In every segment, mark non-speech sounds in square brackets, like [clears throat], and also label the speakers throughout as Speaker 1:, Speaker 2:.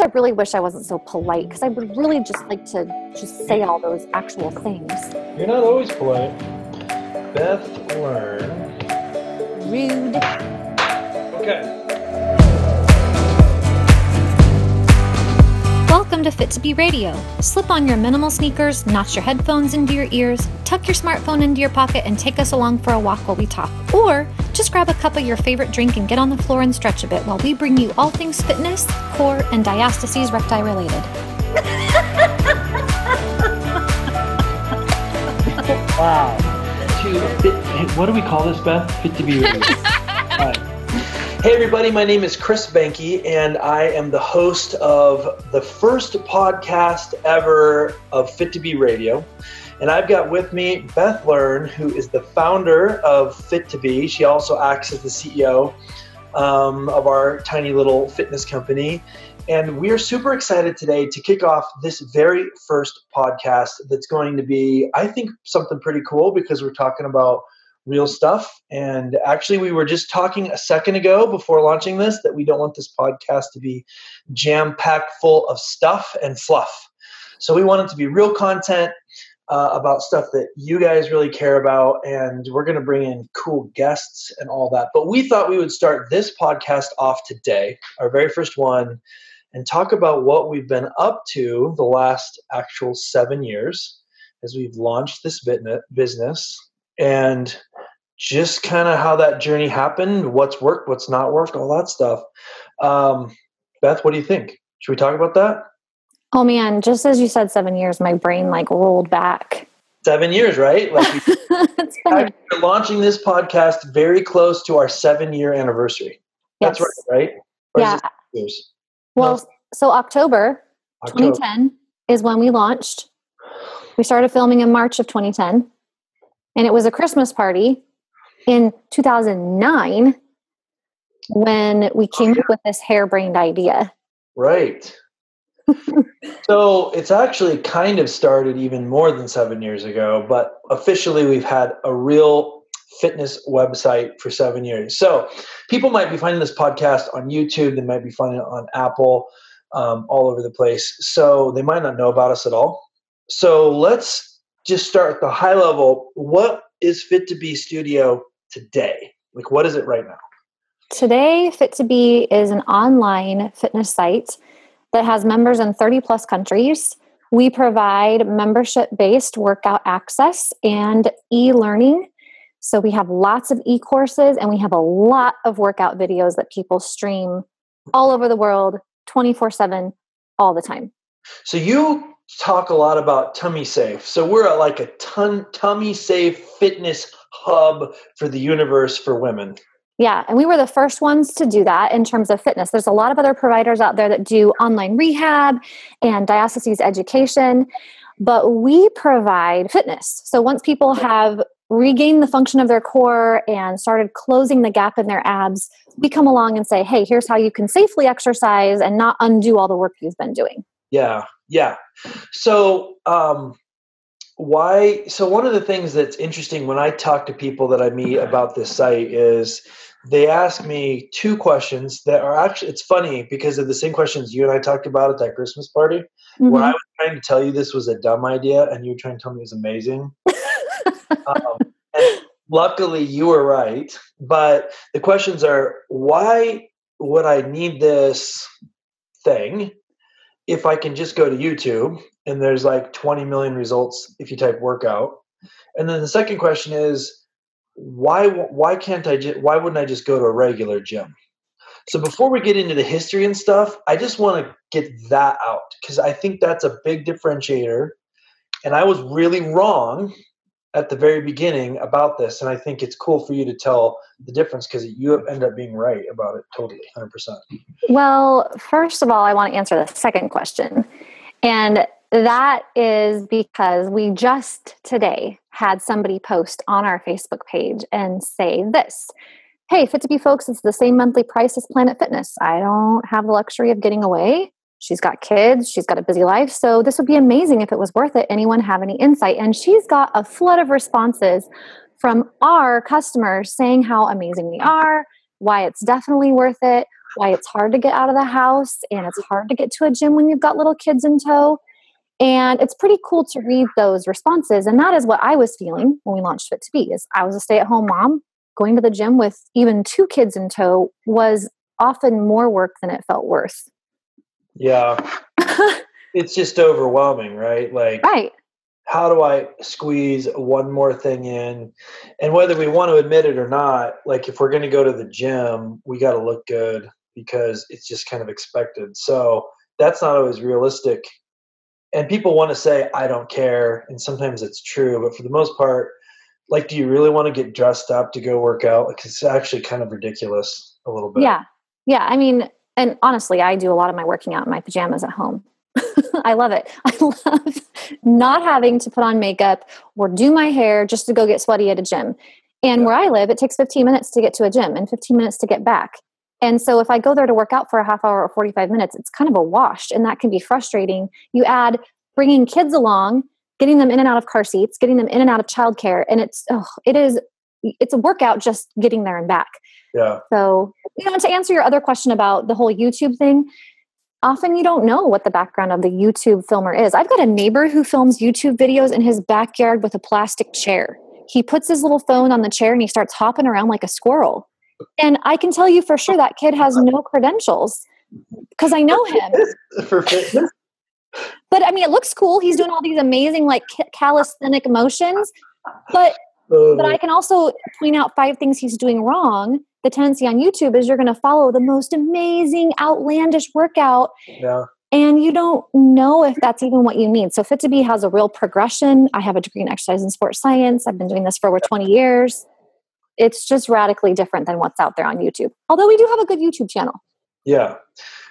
Speaker 1: I really wish I wasn't so polite because I would really just like to just say all those actual things.
Speaker 2: You're not always polite. Beth Learn.
Speaker 1: Rude.
Speaker 2: Okay.
Speaker 3: Welcome to Fit to Be Radio. Slip on your minimal sneakers, notch your headphones into your ears, tuck your smartphone into your pocket, and take us along for a walk while we talk. Or just grab a cup of your favorite drink and get on the floor and stretch a bit while we bring you all things fitness, core, and diastases recti related. [laughs]
Speaker 2: Wow. To fit, hey, what do we call this, Beth? Fit to be [laughs] radio. Hey everybody, my name is Chris Banky, and I am the host of the first podcast ever of Fit to Be Radio. And I've got with me Beth Learn, who is the founder of Fit to Be. She also acts as the CEO um, of our tiny little fitness company. And we are super excited today to kick off this very first podcast that's going to be, I think, something pretty cool because we're talking about real stuff. And actually, we were just talking a second ago before launching this that we don't want this podcast to be jam packed full of stuff and fluff. So we want it to be real content uh, about stuff that you guys really care about. And we're going to bring in cool guests and all that. But we thought we would start this podcast off today, our very first one, and talk about what we've been up to the last actual seven years as we've launched this business and just kind of how that journey happened, what's worked, what's not worked, all that stuff. Um, Beth, what do you think? Should we talk about that?
Speaker 1: Oh man, just as you said seven years, my brain like rolled back.
Speaker 2: Seven years, right? Like [laughs] we,
Speaker 1: it's been
Speaker 2: we're launching this podcast very close to our seven year anniversary. That's right, right? Or
Speaker 1: Yeah.
Speaker 2: years?
Speaker 1: well, so October
Speaker 2: October.
Speaker 1: 2010 is when we launched. We started filming in March of 2010, and it was a Christmas party in 2009 when we came up with this harebrained idea.
Speaker 2: Right. [laughs] so it's actually kind of started even more than seven years ago, but officially we've had a real fitness website for seven years. So people might be finding this podcast on YouTube, they might be finding it on Apple, um, all over the place. So they might not know about us at all. So let's just start at the high level. What is Fit to Be Studio today? Like, what is it right now?
Speaker 1: Today, Fit to Be is an online fitness site that has members in 30 plus countries. We provide membership based workout access and e learning. So we have lots of e courses and we have a lot of workout videos that people stream all over the world 24 7 all the time.
Speaker 2: So you talk a lot about tummy safe. So we're at like a ton tummy safe fitness hub for the universe for women.
Speaker 1: Yeah, and we were the first ones to do that in terms of fitness. There's a lot of other providers out there that do online rehab and diastases education, but we provide fitness. So once people have regained the function of their core and started closing the gap in their abs, we come along and say, hey, here's how you can safely exercise and not undo all the work you've been doing.
Speaker 2: Yeah, yeah. So um why so one of the things that's interesting when I talk to people that I meet about this site is they ask me two questions that are actually it's funny because of the same questions you and I talked about at that Christmas party. When I was trying to tell you this was a dumb idea and you were trying to tell me it was amazing. um, and luckily you were right. But the questions are why would I need this thing if I can just go to YouTube and there's like 20 million results if you type workout? And then the second question is why why can't I why wouldn't I just go to a regular gym? So before we get into the history and stuff, I just want to get that out because I think that's a big differentiator. And I was really wrong at the very beginning about this, and I think it's cool for you to tell the difference because you end up being right about it totally, hundred percent.
Speaker 1: Well, first of all, I want to answer the second question. And that is because we just today had somebody post on our Facebook page and say this Hey, Fit to Be folks, it's the same monthly price as Planet Fitness. I don't have the luxury of getting away. She's got kids, she's got a busy life. So this would be amazing if it was worth it. Anyone have any insight? And she's got a flood of responses from our customers saying how amazing we are, why it's definitely worth it. why it's hard to get out of the house and it's hard to get to a gym when you've got little kids in tow. And it's pretty cool to read those responses. And that is what I was feeling when we launched Fit to Be is I was a stay-at-home mom. Going to the gym with even two kids in tow was often more work than it felt worth.
Speaker 2: Yeah. [laughs] it's just overwhelming, right? Like
Speaker 1: right.
Speaker 2: how do I squeeze one more thing in? And whether we want to admit it or not, like if we're going to go to the gym, we got to look good because it's just kind of expected. So that's not always realistic and people want to say i don't care and sometimes it's true but for the most part like do you really want to get dressed up to go work out? Like it's actually kind of ridiculous a little bit.
Speaker 1: Yeah. Yeah i mean and honestly i do a lot of my working out in my pajamas at home. [laughs] I love it. [laughs] I love not having to put on makeup or do my hair just to go get sweaty at a gym. And yeah. where i live it takes 15 minutes to get to a gym and 15 minutes to get back and so if I go there to work out for a half hour or 45 minutes, it's kind of a wash and that can be frustrating. You add bringing kids along, getting them in and out of car seats, getting them in and out of childcare. And it's, oh, it is, it's a workout just getting there and back.
Speaker 2: Yeah.
Speaker 1: So, you know, to answer your other question about the whole YouTube thing, often you don't know what the background of the YouTube filmer is. I've got a neighbor who films YouTube videos in his backyard with a plastic chair. He puts his little phone on the chair and he starts hopping around like a squirrel. And I can tell you for sure that kid has no credentials because I know him.
Speaker 2: For fitness?
Speaker 1: But I mean, it looks cool. He's doing all these amazing, like calisthenic motions. But [laughs] oh, but I can also point out five things he's doing wrong. The tendency on YouTube is you're going to follow the most amazing, outlandish workout.
Speaker 2: Yeah.
Speaker 1: And you don't know if that's even what you need. So Fit to Be has a real progression. I have a degree in exercise and sports science. I've been doing this for over 20 years it's just radically different than what's out there on YouTube. Although we do have a good YouTube channel.
Speaker 2: Yeah.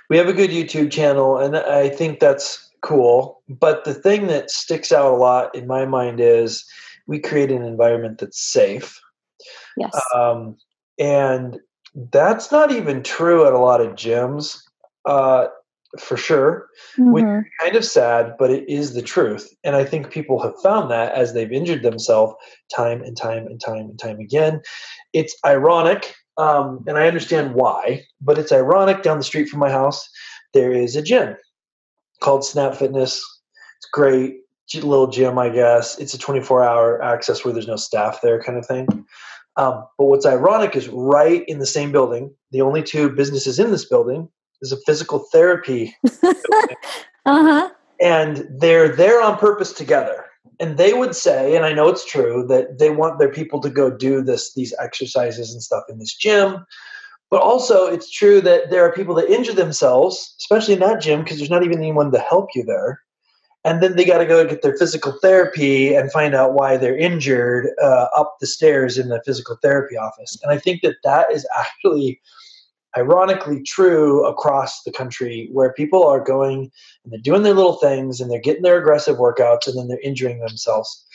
Speaker 2: We have a good YouTube channel and I think that's cool. But the thing that sticks out a lot in my mind is we create an environment that's safe.
Speaker 1: Yes.
Speaker 2: Um, and that's not even true at a lot of gyms. Uh, for sure, mm-hmm. which is kind of sad, but it is the truth. And I think people have found that as they've injured themselves time and time and time and time again. It's ironic, um, and I understand why, but it's ironic down the street from my house, there is a gym called Snap Fitness. It's great. Little gym, I guess. It's a 24 hour access where there's no staff there, kind of thing. Um, but what's ironic is right in the same building, the only two businesses in this building is a physical therapy. [laughs]
Speaker 1: uh-huh.
Speaker 2: And they're there on purpose together. And they would say, and I know it's true, that they want their people to go do this, these exercises and stuff in this gym. But also, it's true that there are people that injure themselves, especially in that gym, because there's not even anyone to help you there. And then they got to go get their physical therapy and find out why they're injured uh, up the stairs in the physical therapy office. And I think that that is actually ironically true across the country where people are going and they're doing their little things and they're getting their aggressive workouts and then they're injuring themselves.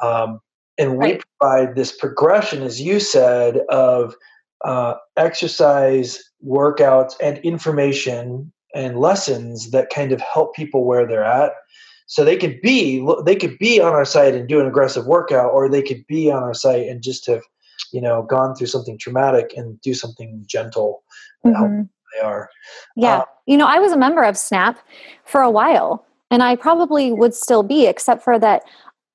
Speaker 2: Um, and we right. provide this progression, as you said, of uh, exercise, workouts, and information and lessons that kind of help people where they're at. So they could be they could be on our site and do an aggressive workout, or they could be on our site and just have you know gone through something traumatic and do something gentle mm-hmm. help they are.
Speaker 1: Yeah. Uh, you know i was a member of snap for a while and i probably would still be except for that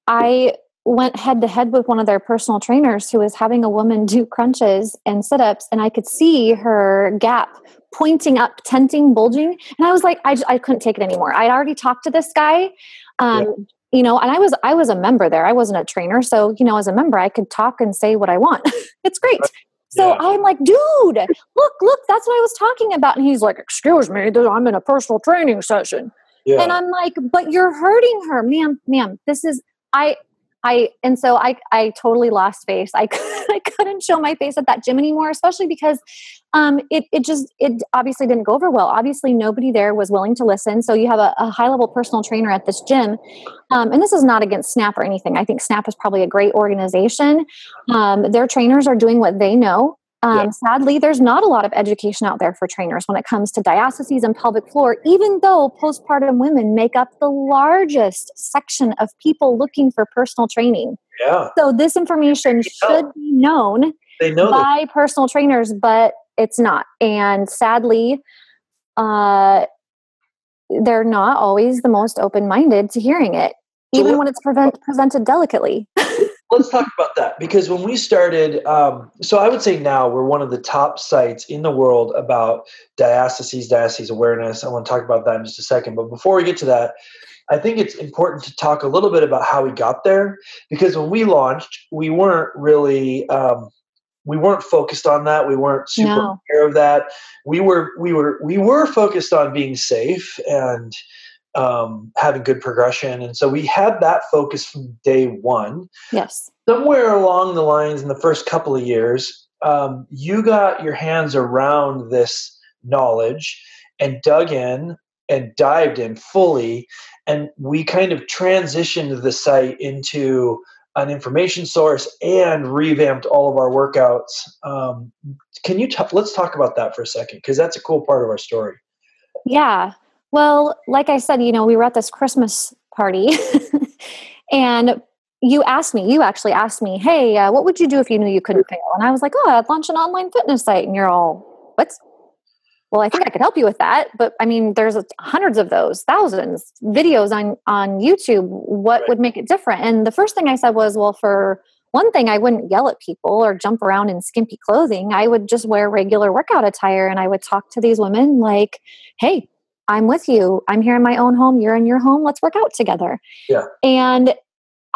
Speaker 1: i went head to head with one of their personal trainers who was having a woman [laughs] do crunches and sit-ups and i could see her gap pointing up tenting bulging and i was like i, just, I couldn't take it anymore. I'd already talked to this guy um, yeah you know and i was i was a member there. I wasn't a trainer. So you know as a member i could talk and say what i want. [laughs] It's great. So yeah. i'm like dude look look that's what i was talking about. And he's like excuse me i'm in a personal training session. Yeah. and i'm like but you're hurting her. Ma'am ma'am this is i I and so I I totally lost face. I [laughs] I couldn't show my face at that gym anymore, especially because um, it it just it obviously didn't go over well. Obviously, nobody there was willing to listen. So you have a, a high level personal trainer at this gym, um, and this is not against Snap or anything. I think Snap is probably a great organization. Um, their trainers are doing what they know. Um, yeah. Sadly, there's not a lot of education out there for trainers when it comes to diastases and pelvic floor, even though postpartum women make up the largest section of people looking for personal training.
Speaker 2: Yeah.
Speaker 1: So this information should be known
Speaker 2: they know
Speaker 1: by that. personal trainers, but it's not. And sadly, uh, they're not always the most open minded to hearing it, even when it's prevent, presented delicately. [laughs]
Speaker 2: let's talk about that because when we started, um, so I would say now we're one of the top sites in the world about diastases, diastases awareness. I want to talk about that in just a second. But before we get to that, I think it's important to talk a little bit about how we got there because when we launched, we weren't really um, we weren't focused on that. We weren't super no. aware of that. We were we were we were focused on being safe and um, having good progression. And so we had that focus from day one.
Speaker 1: Yes.
Speaker 2: Somewhere along the lines in the first couple of years, um, you got your hands around this knowledge and dug in and dived in fully. And we kind of transitioned the site into an information source and revamped all of our workouts. Um, can you t- let's talk about that for a second because that's a cool part of our story.
Speaker 1: Yeah. Well, like I said, you know, we were at this Christmas party [laughs] and you asked me, you actually asked me, hey, uh, what would you do if you knew you couldn't fail? And I was like, oh, I'd launch an online fitness site. And you're all, what? Well, I think I could help you with that. But I mean, there's hundreds of those, thousands videos on, on YouTube. What right. would make it different? And the first thing I said was, well, for one thing, I wouldn't yell at people or jump around in skimpy clothing. I would just wear regular workout attire and I would talk to these women like, hey, I'm with you. I'm here in my own home. You're in your home. Let's work out together.
Speaker 2: Yeah.
Speaker 1: And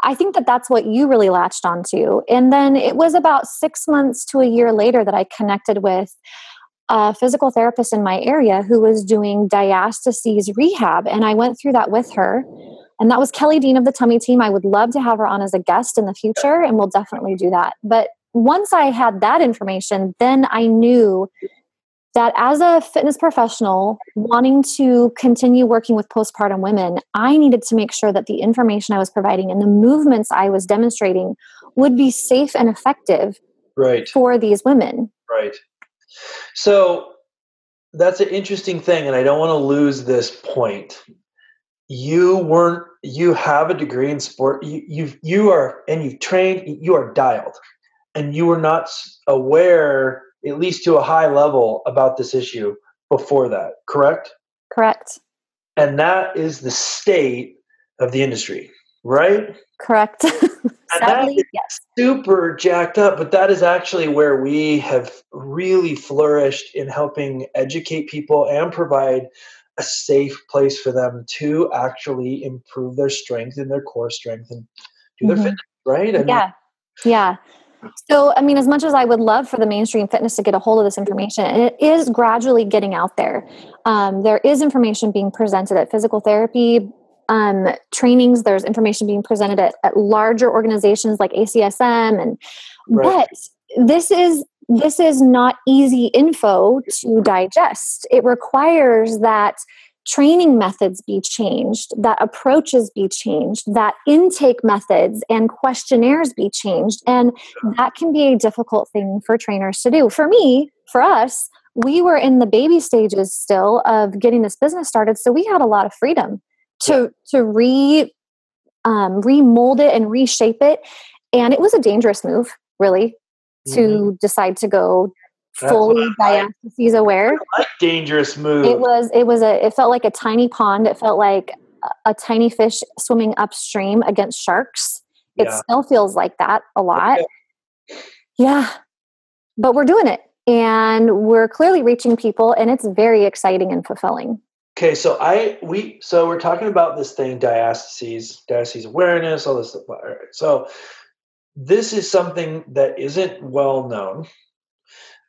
Speaker 1: I think that that's what you really latched onto. And then it was about six months to a year later that I connected with a physical therapist in my area who was doing diastases rehab. And I went through that with her. And that was Kelly Dean of the Tummy Team. I would love to have her on as a guest in the future, and we'll definitely do that. But once I had that information, then I knew that as a fitness professional wanting to continue working with postpartum women, I needed to make sure that the information I was providing and the movements I was demonstrating would be safe and effective
Speaker 2: right.
Speaker 1: for these women.
Speaker 2: Right. So that's an interesting thing, and I don't want to lose this point. You weren't. You have a degree in sport. You you you are, and you've trained. You are dialed, and you were not aware at least to a high level about this issue before that, correct?
Speaker 1: Correct.
Speaker 2: And that is the state of the industry, right?
Speaker 1: Correct. [laughs] Sadly,
Speaker 2: yes. Super jacked up, but that is actually where we have really flourished in helping educate people and provide a safe place for them to actually improve their strength and their core strength and do their mm-hmm. fitness, right?
Speaker 1: I yeah. Mean, yeah. So, I mean, as much as I would love for the mainstream fitness to get a hold of this information, and it is gradually getting out there. Um, there is information being presented at physical therapy um, trainings. There's information being presented at, at larger organizations like ACSM, and right. but this is this is not easy info to digest. It requires that training methods be changed, that approaches be changed, that intake methods and questionnaires be changed. And that can be a difficult thing for trainers to do. For me, for us, we were in the baby stages still of getting this business started. So we had a lot of freedom to, to re, um, remold it and reshape it. And it was a dangerous move, really, to mm-hmm. decide to go fully diastases aware.
Speaker 2: Like dangerous move.
Speaker 1: It was. It was a. It felt like a tiny pond. It felt like a, a tiny fish swimming upstream against sharks. It yeah. still feels like that a lot. Okay. Yeah, but we're doing it, and we're clearly reaching people, and it's very exciting and fulfilling.
Speaker 2: Okay, so I we so we're talking about this thing diastases, diastases awareness, all this stuff. All right, so this is something that isn't well known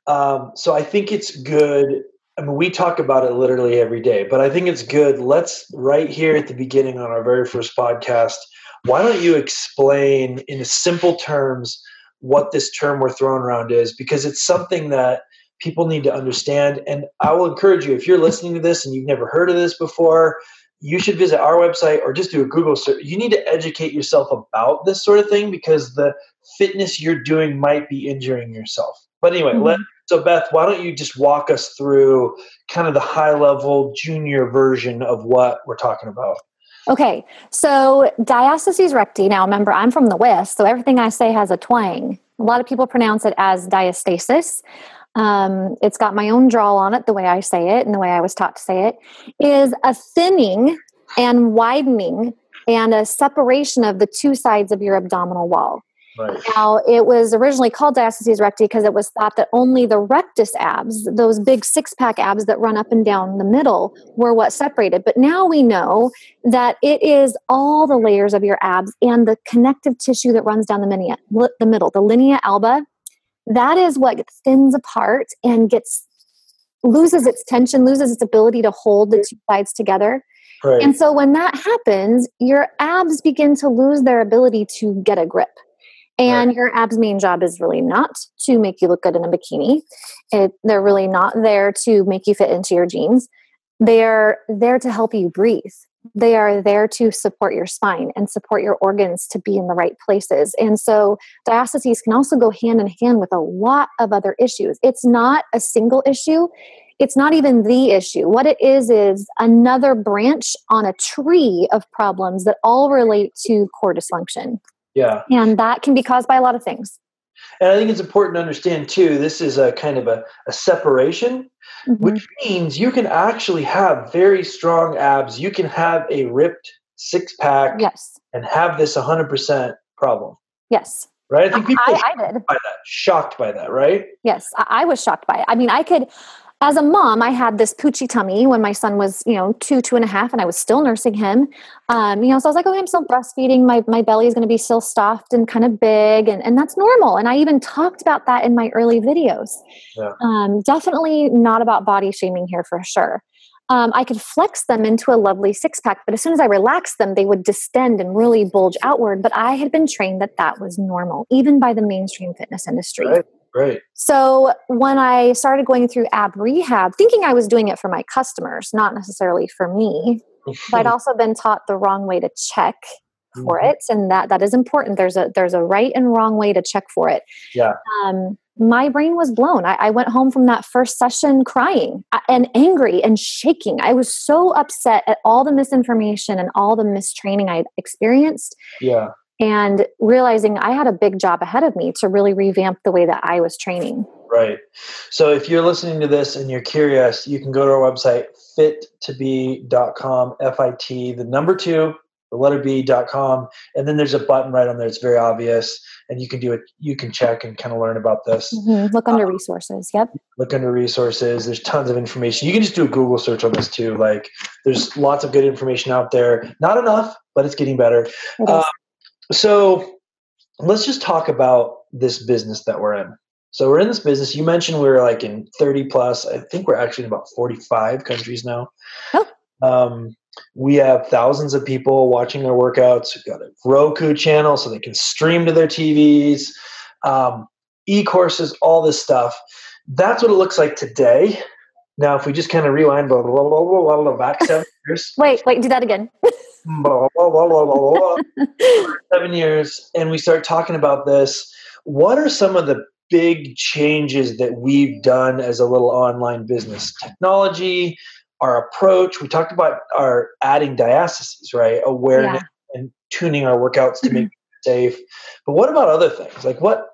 Speaker 2: um, so I think it's good. I mean, we talk about it literally every day, but I think it's good. Let's right here at the beginning on our very first podcast. Why don't you explain in simple terms what this term we're throwing around is? Because it's something that people need to understand. And I will encourage you if you're listening to this and you've never heard of this before, you should visit our website or just do a Google search. You need to educate yourself about this sort of thing because the fitness you're doing might be injuring yourself. But anyway, mm-hmm. let so, Beth, why don't you just walk us through kind of the high level junior version of what we're talking about?
Speaker 1: Okay, so diastases recti. Now, remember, I'm from the West, so everything I say has a twang. A lot of people pronounce it as diastasis. um, it's got my own drawl on it, the way I say it and the way I was taught to say it, is a thinning and widening and a separation of the two sides of your abdominal wall.
Speaker 2: Right.
Speaker 1: Now, it was originally called diastasis recti because it was thought that only the rectus abs, those big six pack abs that run up and down the middle, were what separated. But now we know that it is all the layers of your abs and the connective tissue that runs down the, the middle, the linea alba. That is what thins apart and gets loses its tension, loses its ability to hold the two sides together.
Speaker 2: Right.
Speaker 1: And so when that happens, your abs begin to lose their ability to get a grip. And
Speaker 2: Right.
Speaker 1: your abs' main job is really not to make you look good in a bikini. It, they're really not there to make you fit into your jeans. They're there to help you breathe. They are there to support your spine and support your organs to be in the right places. And so diastases can also go hand in hand with a lot of other issues. It's not a single issue. It's not even the issue. What it is is another branch on a tree of problems that all relate to core dysfunction.
Speaker 2: Yeah.
Speaker 1: And that can be caused by a lot of things.
Speaker 2: And I think it's important to understand too, this is a kind of a, a separation,
Speaker 1: Mhm.
Speaker 2: which means you can actually have very strong abs. You can have a ripped six pack
Speaker 1: Yes.
Speaker 2: and have this 100% problem,
Speaker 1: Yes.
Speaker 2: right? I think people
Speaker 1: I, I did.
Speaker 2: shocked by that, shocked by that, right?
Speaker 1: Yes. I, I was shocked by it. I mean, I could, as a mom, I had this poochy tummy when my son was, you know, two, two and a half, and I was still nursing him. Um, you know, so I was like, okay, I'm still breastfeeding. My, my belly is going to be still stuffed and kind of big, and, and that's normal. And I even talked about that in my early videos.
Speaker 2: Yeah.
Speaker 1: Um, definitely not about body shaming here for sure. Um, I could flex them into a lovely six pack, but as soon as I relaxed them, they would distend and really bulge outward. But I had been trained that that was normal, even by the mainstream fitness industry.
Speaker 2: Right. Right.
Speaker 1: So when I started going through ab rehab, thinking I was doing it for my customers, not necessarily for me, but I'd [laughs] also been taught the wrong way to check for
Speaker 2: Mhm.
Speaker 1: it, and that that is important. There's a there's a right and wrong way to check for it.
Speaker 2: Yeah.
Speaker 1: Um, my brain was blown. I, I went home from that first session crying uh, and angry and shaking. I was so upset at all the misinformation and all the mistraining I experienced
Speaker 2: Yeah.
Speaker 1: And realizing I had a big job ahead of me to really revamp the way that I was training.
Speaker 2: Right. So if you're listening to this and you're curious, you can go to our website, fit2b.com, F I T, the number two, the letter B.com. And then there's a button right on there. It's very obvious. And you can do it, you can check and kind of learn about this.
Speaker 1: Mhm. Look under resources. Yep.
Speaker 2: Look under resources. There's tons of information. You can just do a Google search on this too. Like there's lots of good information out there. Not enough, but it's getting better.
Speaker 1: It
Speaker 2: So let's just talk about this business that we're in. So we're in this business. You mentioned we are like in 30 plus. I think we're actually in about 45 countries now.
Speaker 1: Oh.
Speaker 2: Um, we have thousands of people watching our workouts. We've got a Roku channel so they can stream to their TVs, um, e courses, all this stuff. That's what it looks like today. Now, if we just kind of rewind blah, blah, blah, blah, blah, blah, back seven [laughs] years,
Speaker 1: Wait, wait, do that again. [laughs]
Speaker 2: blah, [laughs] blah, blah, blah, blah, seven years and we start talking about this. What are some of the big changes that we've done as a little online business? Technology our approach we talked about our adding diastases right? Awareness and tuning our workouts to make [laughs] it safe. But what about other things? Like what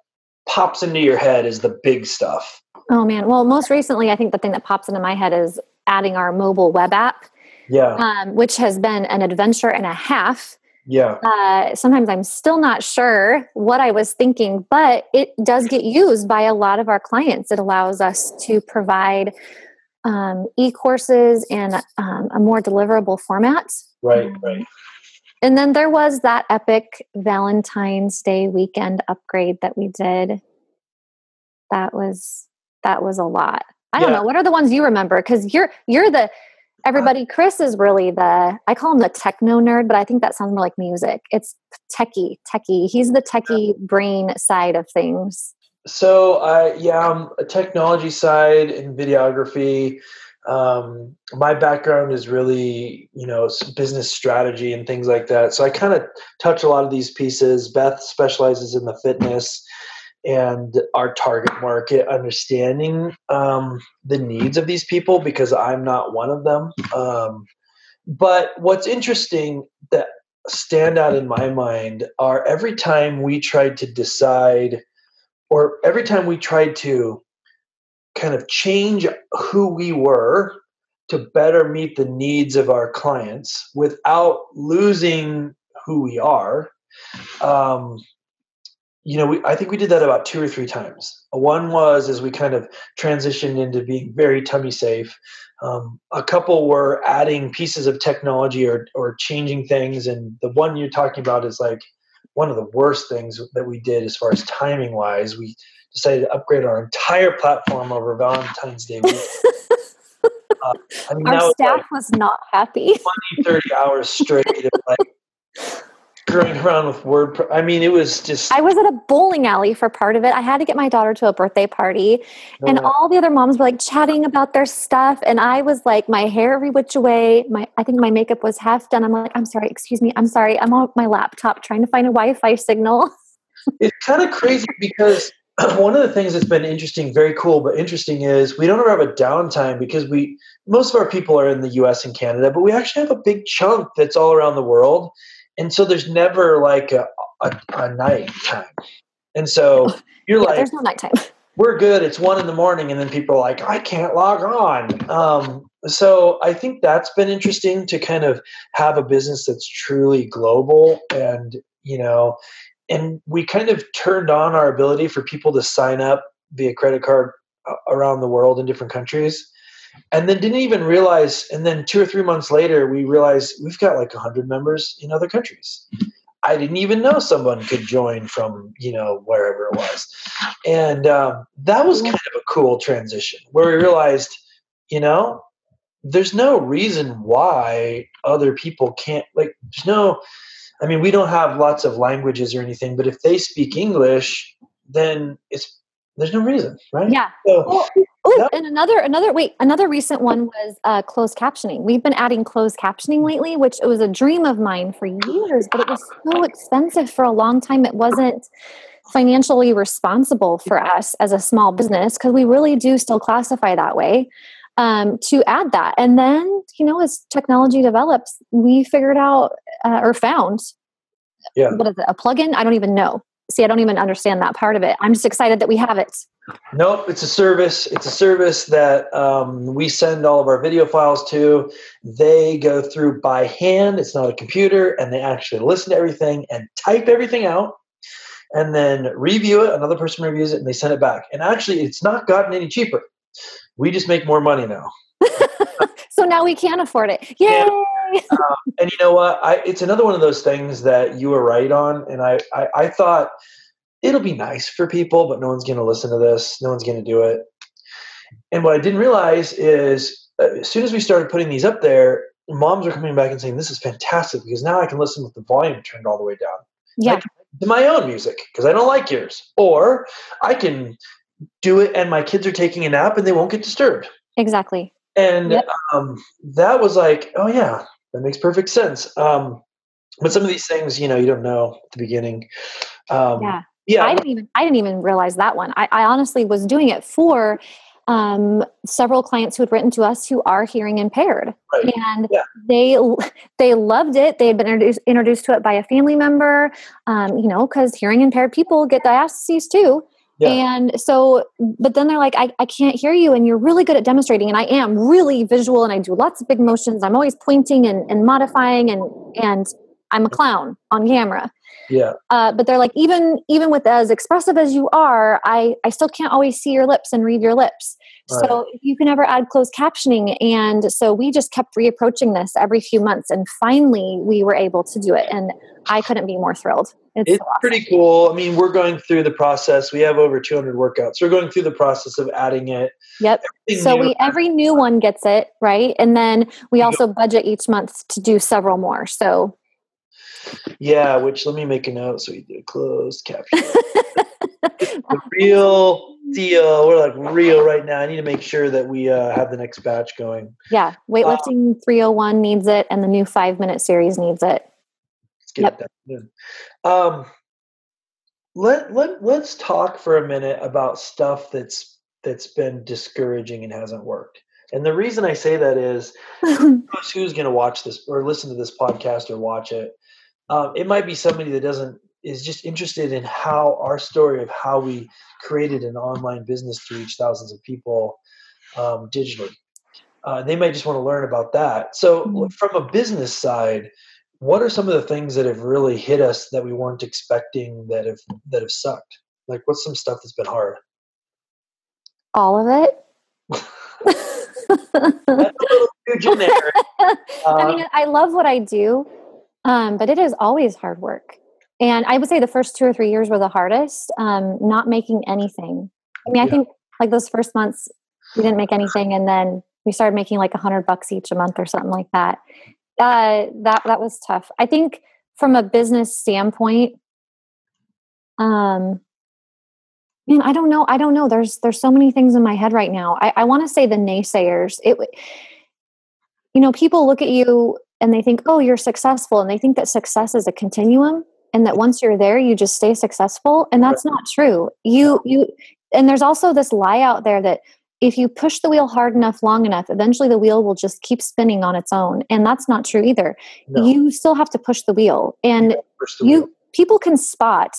Speaker 2: pops into your head is the big stuff?
Speaker 1: Oh man. Well, most recently, I think the thing that pops into my head is adding our mobile web app,
Speaker 2: yeah
Speaker 1: um, which has been an adventure and a half.
Speaker 2: yeah
Speaker 1: Uh, sometimes I'm still not sure what I was thinking, but it does get used by a lot of our clients. It allows us to provide um, e courses in um, a more deliverable format.
Speaker 2: right right
Speaker 1: And then there was that epic Valentine's Day weekend upgrade that we did. That was that was a lot. I don't know. What are the ones you remember? Because you're you're the everybody. Chris is really the I call him the techno nerd, but I think that sounds more like music. It's techie, techie. He's the techie brain side of things.
Speaker 2: So I yeah, I'm a technology side in videography. Um, my background is really you know business strategy and things like that. So I kind of touch a lot of these pieces. Beth specializes in the fitness and our target market, understanding um, the needs of these people because I'm not one of them. Um, but what's interesting that stand out in my mind are every time we tried to decide or every time we tried to kind of change who we were to better meet the needs of our clients without losing who we are. Um, you know, we, I think we did that about two or three times. One was as we kind of transitioned into being very tummy safe. Um, a couple were adding pieces of technology or, or changing things. And the one you're talking about is like one of the worst things that we did as far as timing wise. We decided to upgrade our entire platform over Valentine's Day week. [laughs]
Speaker 1: uh, I mean, our staff like was not happy.
Speaker 2: 20, 30 hours straight of like screwing around with word. Pro- I mean, it was just.
Speaker 1: I was at a bowling alley for part of it. I had to get my daughter to a birthday party, and all the other moms were like chatting about their stuff, and I was like, my hair every which way. My, I think my makeup was half done. I'm like, I'm sorry, excuse me, I'm sorry. I'm on my laptop trying to find a Wi-Fi signal. [laughs]
Speaker 2: it's kind of crazy because [clears throat] one of the things that's been interesting, very cool, but interesting is we don't ever have a downtime because we most of our people are in the U.S. and Canada, but we actually have a big chunk that's all around the world and so there's never like a, a, a night time and so you're
Speaker 1: yeah,
Speaker 2: like
Speaker 1: there's no nighttime. [laughs]
Speaker 2: we're good it's one in the morning and then people are like i can't log on. Um, so i think that's been interesting to kind of have a business that's truly global and you know and we kind of turned on our ability for people to sign up via credit card uh, around the world in different countries and then didn't even realize and then two or three months later we realized we've got like 100 members in other countries. I didn't even know someone could join from you know wherever it was. And um, that was kind of a cool transition where we realized you know there's no reason why other people can't like there's no i mean we don't have lots of languages or anything but if they speak english then it's there's no reason right?
Speaker 1: Yeah. So, well, Oh, and another another wait another recent one was uh, closed captioning. We've been adding closed captioning lately, which it was a dream of mine for years, but it was so expensive for a long time. It wasn't financially responsible for us as a small business because we really do still classify that way um, to add that. And then you know, as technology develops, we figured out uh, or found
Speaker 2: yeah.
Speaker 1: what is it a plugin? I don't even know. See, I don't even understand that part of it. I'm just excited that we have it.
Speaker 2: Nope, it's a service. It's a service that um, we send all of our video files to. They go through by hand. It's not a computer, and they actually listen to everything and type everything out, and then review it. Another person reviews it, and they send it back. And actually, it's not gotten any cheaper. We just make more money now. [laughs]
Speaker 1: so now we can afford it. Yay! [laughs]
Speaker 2: um, and you know what? I, it's another one of those things that you were right on, and I, I, I thought it'll be nice for people, but no one's going to listen to this. No one's going to do it. And what I didn't realize is uh, as soon as we started putting these up there, moms are coming back and saying, This is fantastic because now I can listen with the volume turned all the way down.
Speaker 1: Yeah.
Speaker 2: To my own music because I don't like yours. Or I can do it and my kids are taking a nap and they won't get disturbed.
Speaker 1: Exactly.
Speaker 2: And yep. um, that was like, oh, yeah, that makes perfect sense. Um, but some of these things, you know, you don't know at the beginning. Um,
Speaker 1: yeah yeah i didn't even i didn't even realize that one i, I honestly was doing it for um, several clients who had written to us who are hearing impaired
Speaker 2: right.
Speaker 1: and
Speaker 2: yeah.
Speaker 1: they they loved it they had been introduced, introduced to it by a family member um, you know because hearing impaired people get diastases too yeah. And so, but then they're like, I, I can't hear you, and you're really good at demonstrating. And I am really visual, and I do lots of big motions. I'm always pointing and, and modifying, and and I'm a clown on camera.
Speaker 2: Yeah.
Speaker 1: Uh, but they're like, even even with as expressive as you are, I I still can't always see your lips and read your lips. Right. So you can never add closed captioning, and so we just kept reapproaching this every few months, and finally we were able to do it, and I couldn't be more thrilled.
Speaker 2: It's, it's so awesome. pretty cool. I mean, we're going through the process. We have over 200 workouts. We're going through the process of adding it.
Speaker 1: Yep. Everything so we every new one gets it right, and then we also budget each month to do several more. So
Speaker 2: yeah, which let me make a note so we do a closed caption. [laughs] the real deal. We're like real right now. I need to make sure that we uh, have the next batch going.
Speaker 1: Yeah, weightlifting um, 301 needs it, and the new five minute series needs it.
Speaker 2: Let's get yep. it done. Um, let let let's talk for a minute about stuff that's that's been discouraging and hasn't worked. And the reason I say that is [laughs] who's going to watch this or listen to this podcast or watch it um, it might be somebody that doesn't is just interested in how our story of how we created an online business to reach thousands of people um, digitally. Uh, they might just want to learn about that. So, mm-hmm. from a business side, what are some of the things that have really hit us that we weren't expecting that have that have sucked? Like, what's some stuff that's been hard?
Speaker 1: All of it. [laughs] that's a little too generic. [laughs] I mean, uh, I love what I do, um, but it is always hard work. And I would say the first two or three years were the hardest. Um, not making anything. I mean, I think like those first months we didn't make anything, and then we started making like a hundred bucks each a month or something like that. Uh, that that was tough. I think from a business standpoint, um, man, I don't know. I don't know. There's there's so many things in my head right now. I, I want to say the naysayers. It, you know, people look at you and they think, oh, you're successful, and they think that success is a continuum and that once you're there you just stay successful and that's not true you you and there's also this lie out there that if you push the wheel hard enough long enough eventually the wheel will just keep spinning on its own and that's not true either no. you still have to push the wheel and the you wheel. people can spot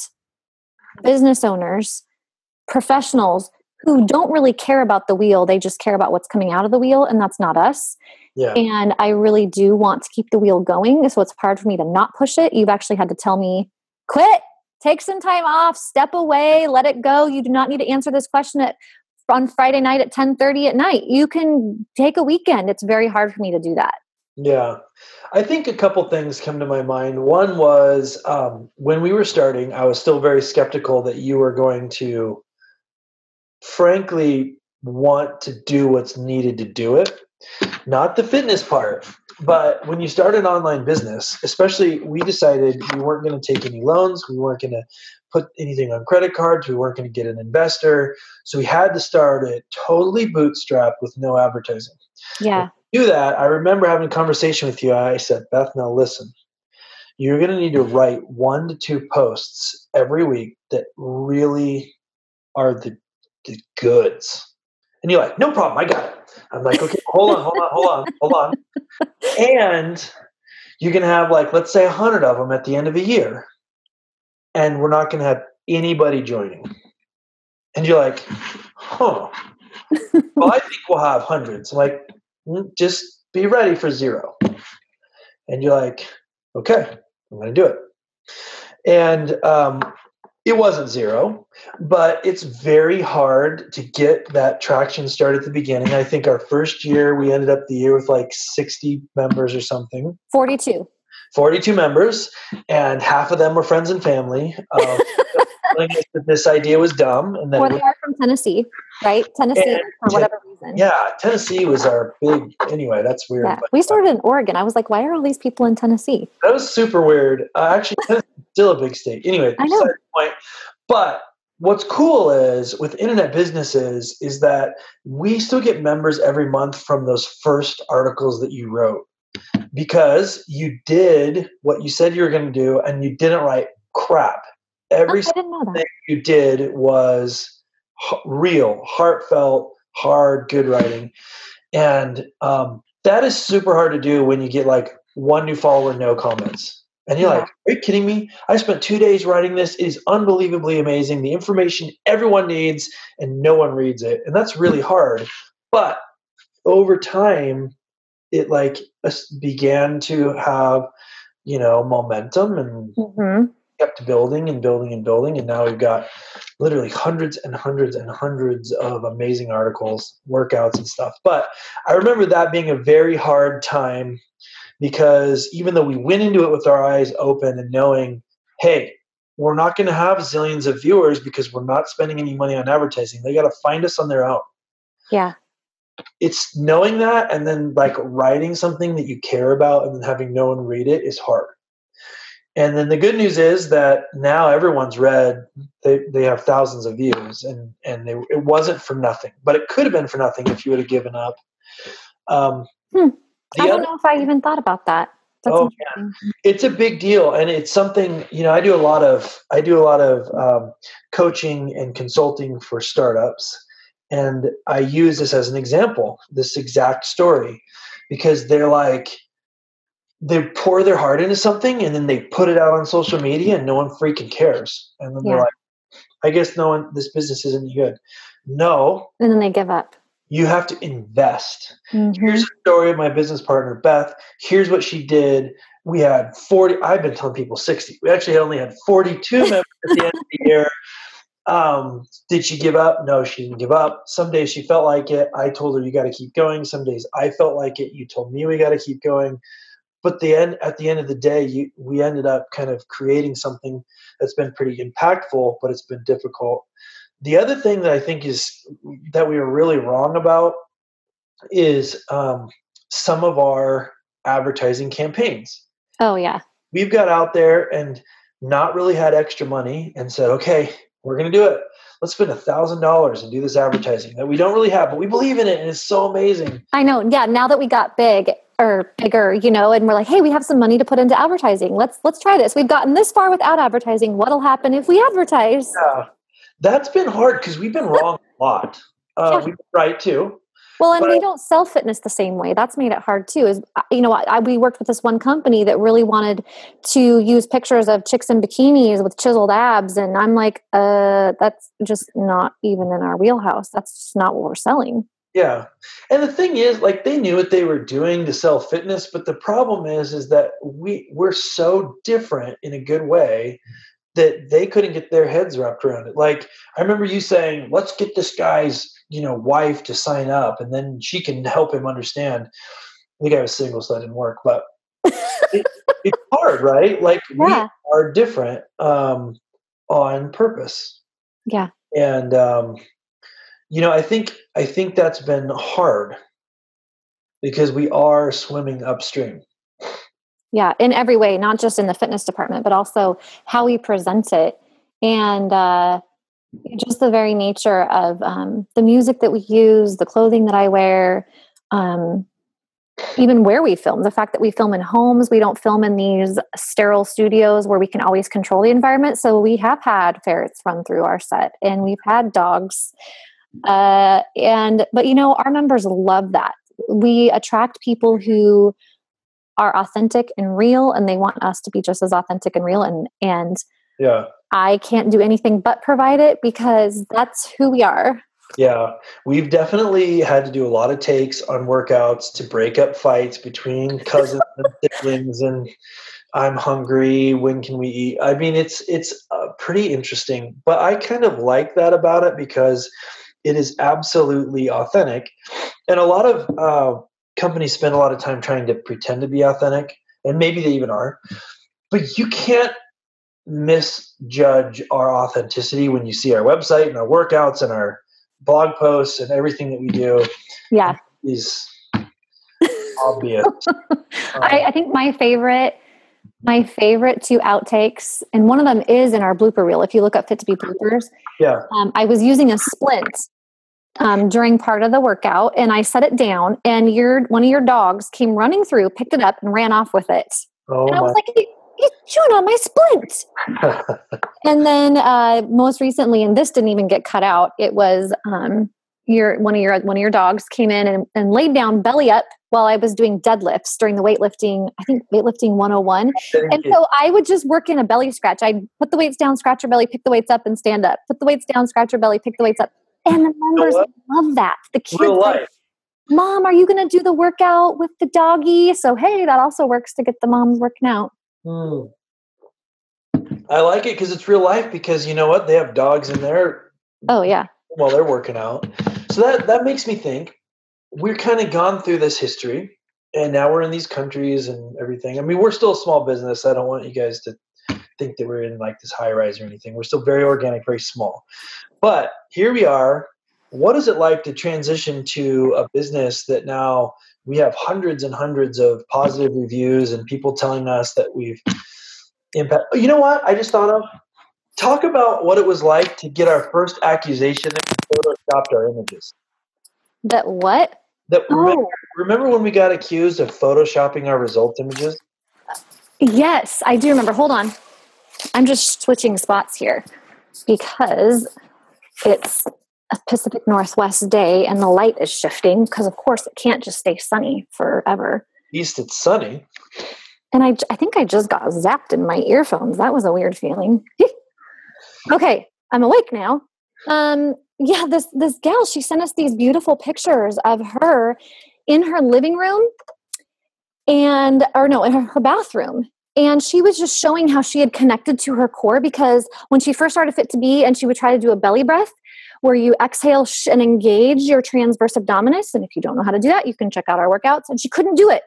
Speaker 1: business owners professionals who don't really care about the wheel they just care about what's coming out of the wheel and that's not us yeah. And I really do want to keep the wheel going. So it's hard for me to not push it. You've actually had to tell me, quit, take some time off, step away, let it go. You do not need to answer this question at on Friday night at 10:30 at night. You can take a weekend. It's very hard for me to do that.
Speaker 2: Yeah. I think a couple things come to my mind. One was um, when we were starting, I was still very skeptical that you were going to, frankly, want to do what's needed to do it. Not the fitness part but when you start an online business especially we decided we weren't going to take any loans we weren't going to put anything on credit cards we weren't going to get an investor. So we had to start it totally bootstrapped with no advertising.
Speaker 1: Yeah.
Speaker 2: Do that i remember having a conversation with you i said beth now listen you're going to need to write one to two posts every week that really are the, the goods and you're like, no problem, I got it. I'm like, okay, hold on, hold on, hold on, hold on. [laughs] And you can have like, let's say a hundred of them at the end of a year. And we're not gonna have anybody joining. And you're like, huh. [laughs] well, I think we'll have hundreds. I'm like, mm, just be ready for zero. And you're like, okay, I'm gonna do it. And um, it wasn't zero, but it's very hard to get that traction started at the beginning. I think our first year, we ended up the year with like 60 members or something.
Speaker 1: 42.
Speaker 2: 42 members, and half of them were friends and family. Um, [laughs] that this idea was dumb. And then
Speaker 1: well, they are from Tennessee, right? Tennessee, for whatever reason.
Speaker 2: Yeah, Tennessee was our big. Anyway, that's weird. Yeah.
Speaker 1: we started in Oregon. I was like, why are all these people in Tennessee?
Speaker 2: That was super weird. Uh, actually, [laughs] still a big state. Anyway,
Speaker 1: I know.
Speaker 2: Point. But what's cool is with internet businesses is that we still get members every month from those first articles that you wrote because you did what you said you were going to do and you didn't write crap every oh, thing you did was real heartfelt hard good writing and um, that is super hard to do when you get like one new follower no comments and you're yeah. like, are you kidding me? I spent two days writing this. It is unbelievably amazing. The information everyone needs, and no one reads it. And that's really hard. But over time, it like began to have, you know, momentum and mm-hmm. Kept building and building and building. And now we've got literally hundreds and hundreds and hundreds of amazing articles, workouts, and stuff. But I remember that being a very hard time because even though we went into it with our eyes open and knowing, hey, we're not going to have zillions of viewers because we're not spending any money on advertising. They got to find us on their own.
Speaker 1: Yeah.
Speaker 2: It's knowing that and then like writing something that you care about and then having no one read it is hard. And then the good news is that now everyone's read. They they have thousands of views, and and they, it wasn't for nothing. But it could have been for nothing if you would have given up. Um,
Speaker 1: hmm. I don't other, know if I even thought about that. That's oh,
Speaker 2: yeah. It's a big deal, and it's something you know. I do a lot of I do a lot of um, coaching and consulting for startups, and I use this as an example. This exact story, because they're like, they pour their heart into something and then they put it out on social media and no one freaking cares. And then yeah. they're like, I guess no one, this business isn't good. No.
Speaker 1: And then they give up.
Speaker 2: You have to invest. Mm-hmm. Here's a story of my business partner, Beth. Here's what she did. We had 40, I've been telling people 60. We actually only had 42 [laughs] members at the end of the year. Um, did she give up? No, she didn't give up. Some days she felt like it. I told her you got to keep going. Some days I felt like it. You told me we got to keep going but the end at the end of the day you, we ended up kind of creating something that's been pretty impactful but it's been difficult. The other thing that i think is that we were really wrong about is um, some of our advertising campaigns.
Speaker 1: Oh yeah.
Speaker 2: We've got out there and not really had extra money and said okay we're going to do it. Let's spend a thousand dollars and do this advertising. That we don't really have but we believe in it and it's so amazing.
Speaker 1: I know. Yeah now that we got big or bigger, you know, and we're like, hey, we have some money to put into advertising. Let's let's try this. We've gotten this far without advertising. What'll happen if we advertise?
Speaker 2: Yeah, that's been hard because we've been wrong a lot. Uh, yeah. We've been right too.
Speaker 1: Well, and but, we don't sell fitness the same way. That's made it hard too. Is uh, you know, I, we worked with this one company that really wanted to use pictures of chicks in bikinis with chiseled abs, and I'm like, uh, that's just not even in our wheelhouse. That's just not what we're selling.
Speaker 2: Yeah. And the thing is, like they knew what they were doing to sell fitness, but the problem is is that we we're so different in a good way that they couldn't get their heads wrapped around it. Like I remember you saying, "Let's get this guy's, you know, wife to sign up and then she can help him understand." I think I was single so that didn't work, but [laughs] it, it's hard, right? Like yeah. we are different um on purpose.
Speaker 1: Yeah.
Speaker 2: And um you know, I think I think that's been hard because we are swimming upstream.
Speaker 1: Yeah, in every way, not just in the fitness department, but also how we present it, and uh, just the very nature of um, the music that we use, the clothing that I wear, um, even where we film. The fact that we film in homes, we don't film in these sterile studios where we can always control the environment. So we have had ferrets run through our set, and we've had dogs uh, and but you know, our members love that. We attract people who are authentic and real, and they want us to be just as authentic and real. And and
Speaker 2: yeah,
Speaker 1: I can't do anything but provide it because that's who we are.
Speaker 2: Yeah, we've definitely had to do a lot of takes on workouts to break up fights between cousins and [laughs] siblings and I'm hungry. When can we eat? I mean, it's it's uh, pretty interesting, but I kind of like that about it because it is absolutely authentic. And a lot of uh, companies spend a lot of time trying to pretend to be authentic, and maybe they even are. But you can't misjudge our authenticity when you see our website and our workouts and our blog posts and everything that we do.
Speaker 1: Yeah.
Speaker 2: Is obvious. [laughs]
Speaker 1: I, I think my favorite my favorite two outtakes, and one of them is in our blooper reel. If you look up Fit2B bloopers,
Speaker 2: yeah,
Speaker 1: um, I was using a splint um, during part of the workout, and I set it down, and your one of your dogs came running through, picked it up, and ran off with it. Oh and I was like, "He's chewing on my splint." [laughs] and then uh, most recently, and this didn't even get cut out. It was um, your one of your one of your dogs came in and, and laid down belly up while I was doing deadlifts during the weightlifting, I think weightlifting 101. And so I would just work in a belly scratch. I'd put the weights down, scratch your belly, pick the weights up, and stand up. Put the weights down, scratch your belly, pick the weights up. And the members you know love that. The kids like, Mom, are you going to do the workout with the doggy? So, hey, that also works to get the moms working out. Hmm.
Speaker 2: I like it because it's real life because you know what? They have dogs in there.
Speaker 1: Oh, yeah.
Speaker 2: While they're working out. So that, that makes me think we're kind of gone through this history and now we're in these countries and everything. I mean, we're still a small business. I don't want you guys to think that we're in like this high rise or anything. We're still very organic, very small. But here we are. What is it like to transition to a business that now we have hundreds and hundreds of positive reviews and people telling us that we've impact? You know what? I just thought of talk about what it was like to get our first accusation photoshopped our images.
Speaker 1: That what?
Speaker 2: That remember, oh. remember when we got accused of photoshopping our result images?
Speaker 1: Yes, I do remember. Hold on. I'm just switching spots here because it's a Pacific Northwest day and the light is shifting because, of course, it can't just stay sunny forever.
Speaker 2: East, it's sunny.
Speaker 1: and I, I think I just got zapped in my earphones. That was a weird feeling. [laughs] okay, I'm awake now. Um, yeah, this this gal, she sent us these beautiful pictures of her in her living room and or no, in her, her bathroom. And she was just showing how she had connected to her core because when she first started Fit2B and she would try to do a belly breath where you exhale and engage your transverse abdominis. And if you don't know how to do that, you can check out our workouts. And she couldn't do it.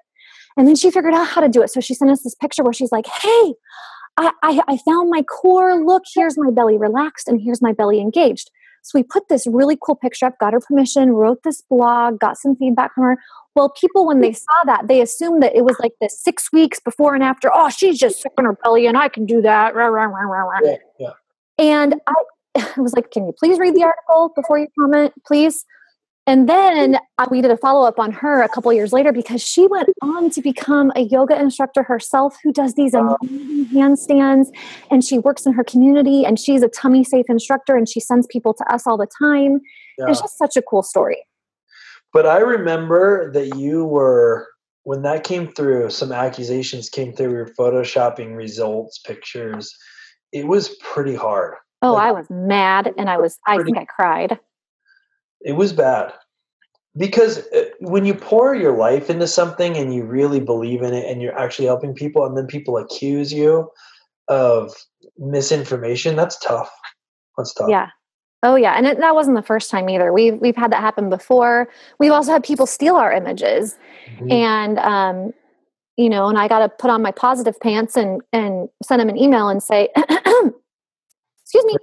Speaker 1: And then she figured out how to do it. So she sent us this picture where she's like, hey, I, I, I found my core. Look, here's my belly relaxed and here's my belly engaged. So we put this really cool picture up, got her permission, wrote this blog, got some feedback from her. Well, people, when they saw that, they assumed that it was like the six weeks before and after. Oh, she's just sick on her belly and I can do that. Yeah, yeah. And I, [laughs] I was like, can you please read the article before you comment, please? And then uh, we did a follow up on her a couple years later because she went on to become a yoga instructor herself who does these amazing handstands and she works in her community and she's a tummy safe instructor and she sends people to us all the time. Yeah. It's just such a cool story.
Speaker 2: But I remember that you were, when that came through, some accusations came through, we were photoshopping results, pictures. It was pretty hard.
Speaker 1: Oh, like, I was mad and I was, I think I cried
Speaker 2: it was bad. Because uh, when you pour your life into something and you really believe in it and you're actually helping people and then people accuse you of misinformation that's tough. That's tough.
Speaker 1: Yeah. Oh yeah. And it, that wasn't the first time either. We've we've had that happen before. We've also had people steal our images. Mm-hmm. and um you know and i got to put on my positive pants and and send them an email and say [coughs] excuse me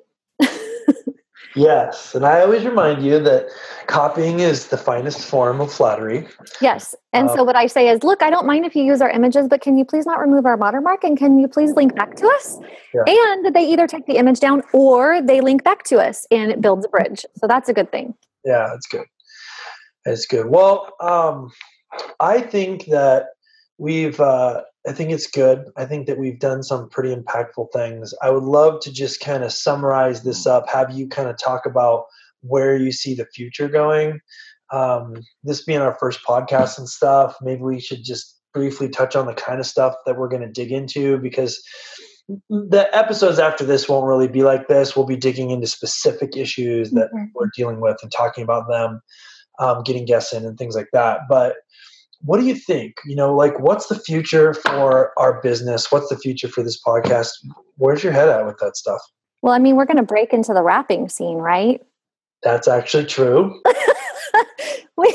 Speaker 2: Yes, and I always remind you that copying is the finest form of flattery.
Speaker 1: Yes, and um, so what I say is, look, I don't mind if you use our images, but can you please not remove our watermark, and can you please link back to us? Yeah. And they either take the image down or they link back to us, and it builds a bridge. So that's a good thing.
Speaker 2: Yeah, that's good. That's good. Well, um, I think that we've uh, I think it's good. I think that we've done some pretty impactful things. I would love to just kind of summarize this up, have you kind of talk about where you see the future going. Um, this being our first podcast and stuff, maybe we should just briefly touch on the kind of stuff that we're going to dig into because the episodes after this won't really be like this. We'll be digging into specific issues that mm-hmm. we're dealing with and talking about them, um, getting guests in and things like that. But what do you think? You know, like what's the future for our business? What's the future for this podcast? Where's your head at with that stuff?
Speaker 1: Well, I mean, we're going to break into the rapping scene, right?
Speaker 2: That's actually true. [laughs]
Speaker 1: we,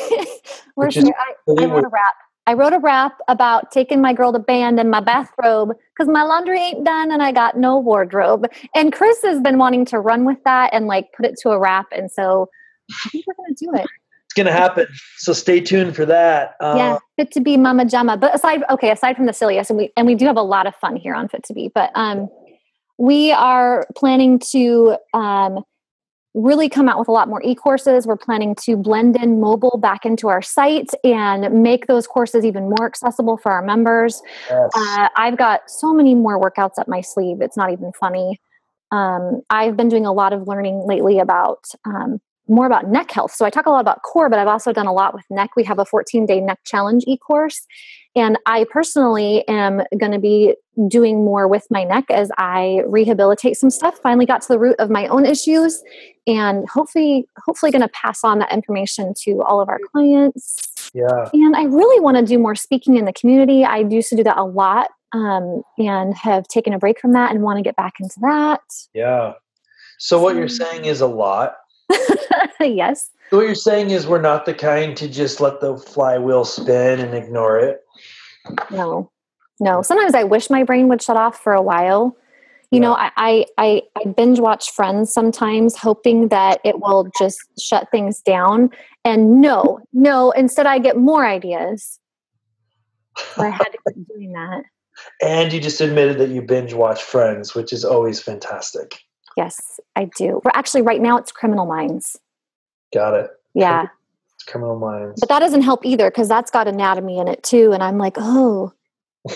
Speaker 1: we're, I, I wrote a rap. I wrote a rap about taking my girl to band in my bathrobe because my laundry ain't done and I got no wardrobe. And Chris has been wanting to run with that and like put it to a rap. And so I think we're going to do it
Speaker 2: going to happen. So stay tuned for that.
Speaker 1: Uh, yeah, Fit2B Mama Jama. But aside, okay, aside from the silliest, and we and we do have a lot of fun here on Fit2B, but um, we are planning to um, really come out with a lot more e-courses. We're planning to blend in mobile back into our site and make those courses even more accessible for our members. Yes. Uh, I've got so many more workouts up my sleeve. It's not even funny. Um, I've been doing a lot of learning lately about um, more about neck health. So I talk a lot about core, but I've also done a lot with neck. We have a 14 day neck challenge e course. And I personally am going to be doing more with my neck as I rehabilitate some stuff. Finally got to the root of my own issues and hopefully, hopefully going to pass on that information to all of our clients.
Speaker 2: Yeah.
Speaker 1: And I really want to do more speaking in the community. I used to do that a lot um, and have taken a break from that and want to get back into that.
Speaker 2: Yeah. So, what you're saying is a lot [laughs]
Speaker 1: yes.
Speaker 2: So what you're saying is we're not the kind to just let the flywheel spin and ignore it.
Speaker 1: No, no. Sometimes I wish my brain would shut off for a while. You know, I, I I binge watch Friends sometimes, hoping that it will just shut things down. And no, no. Instead, I get more ideas. So I had to keep doing that. [laughs]
Speaker 2: And you just admitted that you binge watch Friends, which is always fantastic.
Speaker 1: Yes, I do. We're actually right now it's Criminal Minds.
Speaker 2: Got it.
Speaker 1: Yeah.
Speaker 2: It's Criminal Minds.
Speaker 1: But that doesn't help either because that's got anatomy in it too, and I'm like, oh, [laughs]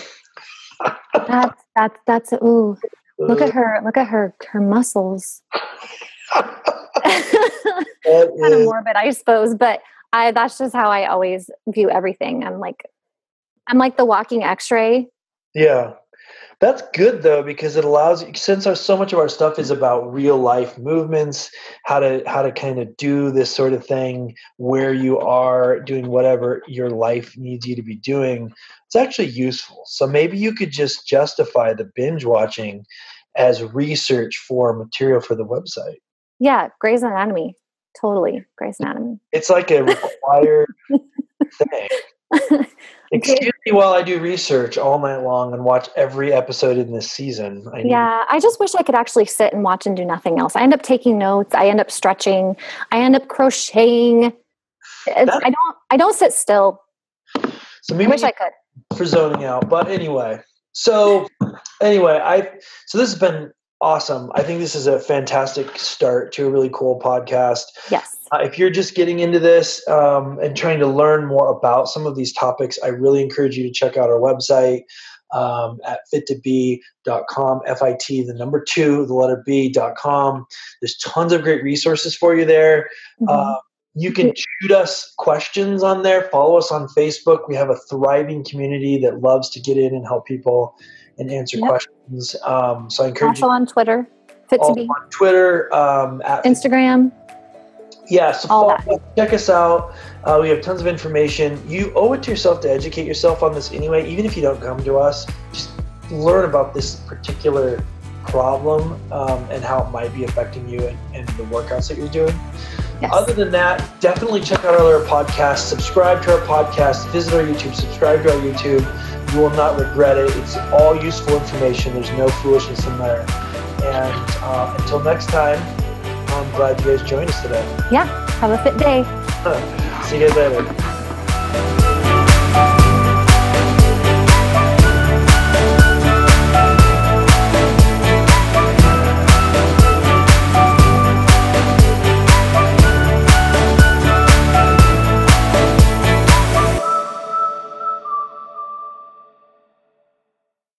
Speaker 1: that's that's that's ooh. Look at uh. her! Look at her! Her muscles. [laughs] [laughs] kind of morbid, I suppose, but I that's just how I always view everything. I'm like, I'm like the walking X-ray
Speaker 2: Yeah. That's good though because it allows you since our, so much of our stuff is about real life movements, how to how to kind of do this sort of thing where you are doing whatever your life needs you to be doing. It's actually useful. So maybe you could just justify the binge watching as research for material for the website.
Speaker 1: Yeah, Grey's Anatomy. Totally. Grey's Anatomy.
Speaker 2: It's like a required [laughs] thing. [laughs] Excuse me while I do research all night long and watch every episode in this season.
Speaker 1: I yeah, I just wish I could actually sit and watch and do nothing else. I end up taking notes. I end up stretching. I end up crocheting. I don't. I don't sit still. So maybe I wish I could.
Speaker 2: For zoning out, but anyway. So anyway, I so this has been awesome. I think this is a fantastic start to a really cool podcast.
Speaker 1: Yes.
Speaker 2: Uh, if you're just getting into this um, and trying to learn more about some of these topics, I really encourage you to check out our website um, at fit2b.com, F I T, the number two, the letter B.com. There's tons of great resources for you there. Mm-hmm. Uh, you can shoot us questions on there. Follow us on Facebook. We have a thriving community that loves to get in and help people and answer yep. questions. Um, so I encourage you.
Speaker 1: also you. on Twitter.
Speaker 2: Fit2B. On Twitter, um,
Speaker 1: at Instagram.
Speaker 2: Yeah, so follow, check us out. Uh, we have tons of information. You owe it to yourself to educate yourself on this anyway, even if you don't come to us. Just learn about this particular problem um, and how it might be affecting you and, and the workouts that you're doing. Yes. Other than that, definitely check out our other podcasts. Subscribe to our podcast. Visit our YouTube. Subscribe to our YouTube. You will not regret it. It's all useful information. There's no foolishness in there. And uh, until next time, I'm glad you guys joined us today.
Speaker 1: Yeah. Have a fit day. [laughs]
Speaker 2: See you guys later.